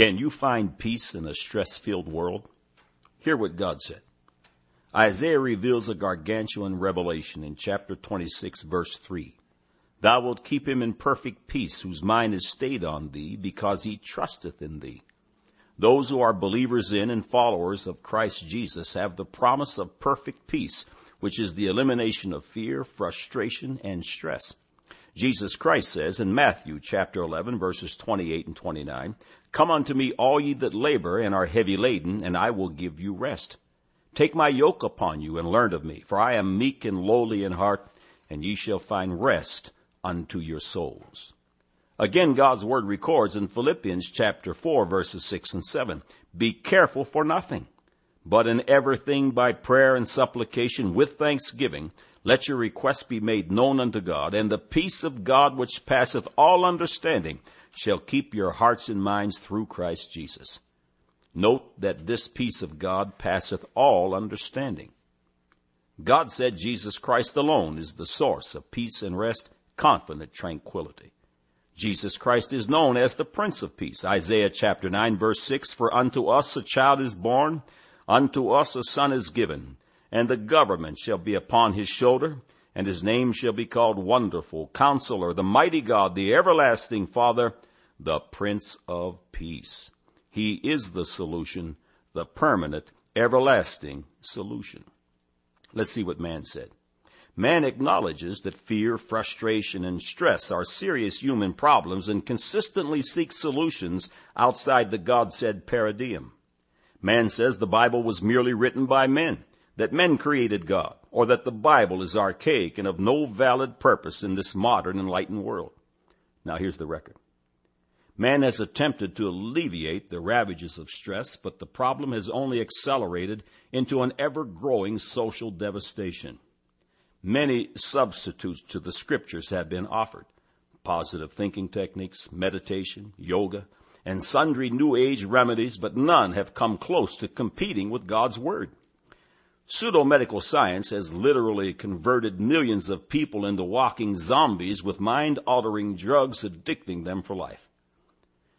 Can you find peace in a stress filled world? Hear what God said. Isaiah reveals a gargantuan revelation in chapter 26 verse 3. Thou wilt keep him in perfect peace whose mind is stayed on thee because he trusteth in thee. Those who are believers in and followers of Christ Jesus have the promise of perfect peace, which is the elimination of fear, frustration, and stress. Jesus Christ says in Matthew chapter 11 verses 28 and 29, Come unto me all ye that labor and are heavy laden, and I will give you rest. Take my yoke upon you and learn of me, for I am meek and lowly in heart, and ye shall find rest unto your souls. Again, God's word records in Philippians chapter 4 verses 6 and 7, Be careful for nothing, but in everything by prayer and supplication with thanksgiving, let your requests be made known unto God, and the peace of God which passeth all understanding shall keep your hearts and minds through Christ Jesus. Note that this peace of God passeth all understanding. God said Jesus Christ alone is the source of peace and rest, confident tranquility. Jesus Christ is known as the Prince of Peace. Isaiah chapter 9 verse 6, For unto us a child is born, unto us a son is given, and the government shall be upon his shoulder, and his name shall be called Wonderful, Counselor, the Mighty God, the Everlasting Father, the Prince of Peace. He is the solution, the permanent, everlasting solution. Let's see what man said. Man acknowledges that fear, frustration, and stress are serious human problems and consistently seeks solutions outside the God said paradigm. Man says the Bible was merely written by men that men created God, or that the Bible is archaic and of no valid purpose in this modern enlightened world. Now here's the record. Man has attempted to alleviate the ravages of stress, but the problem has only accelerated into an ever growing social devastation. Many substitutes to the scriptures have been offered. Positive thinking techniques, meditation, yoga, and sundry new age remedies, but none have come close to competing with God's Word. Pseudo-medical science has literally converted millions of people into walking zombies with mind-altering drugs addicting them for life.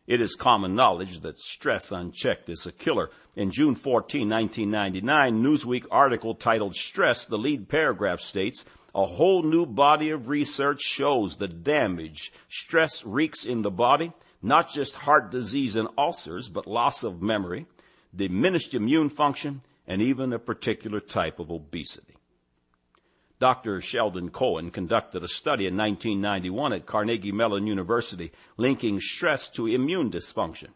It is common knowledge that stress unchecked is a killer. In June 14, 1999, Newsweek article titled Stress, the lead paragraph states, a whole new body of research shows the damage stress wreaks in the body, not just heart disease and ulcers, but loss of memory, diminished immune function, and even a particular type of obesity. Dr. Sheldon Cohen conducted a study in 1991 at Carnegie Mellon University linking stress to immune dysfunction.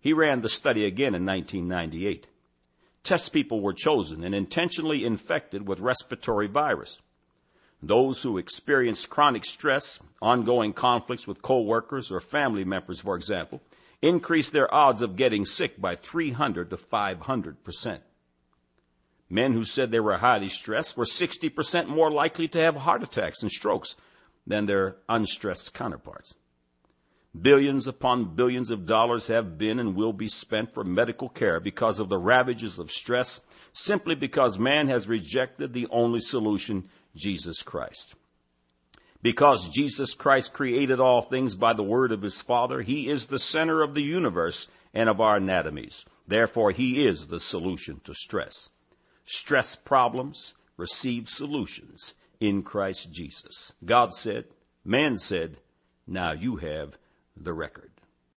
He ran the study again in 1998. Test people were chosen and intentionally infected with respiratory virus. Those who experienced chronic stress, ongoing conflicts with coworkers or family members, for example, increased their odds of getting sick by 300 to 500 percent. Men who said they were highly stressed were 60% more likely to have heart attacks and strokes than their unstressed counterparts. Billions upon billions of dollars have been and will be spent for medical care because of the ravages of stress, simply because man has rejected the only solution, Jesus Christ. Because Jesus Christ created all things by the word of his Father, he is the center of the universe and of our anatomies. Therefore, he is the solution to stress stress problems, receive solutions in Christ Jesus. God said, man said, now you have the record.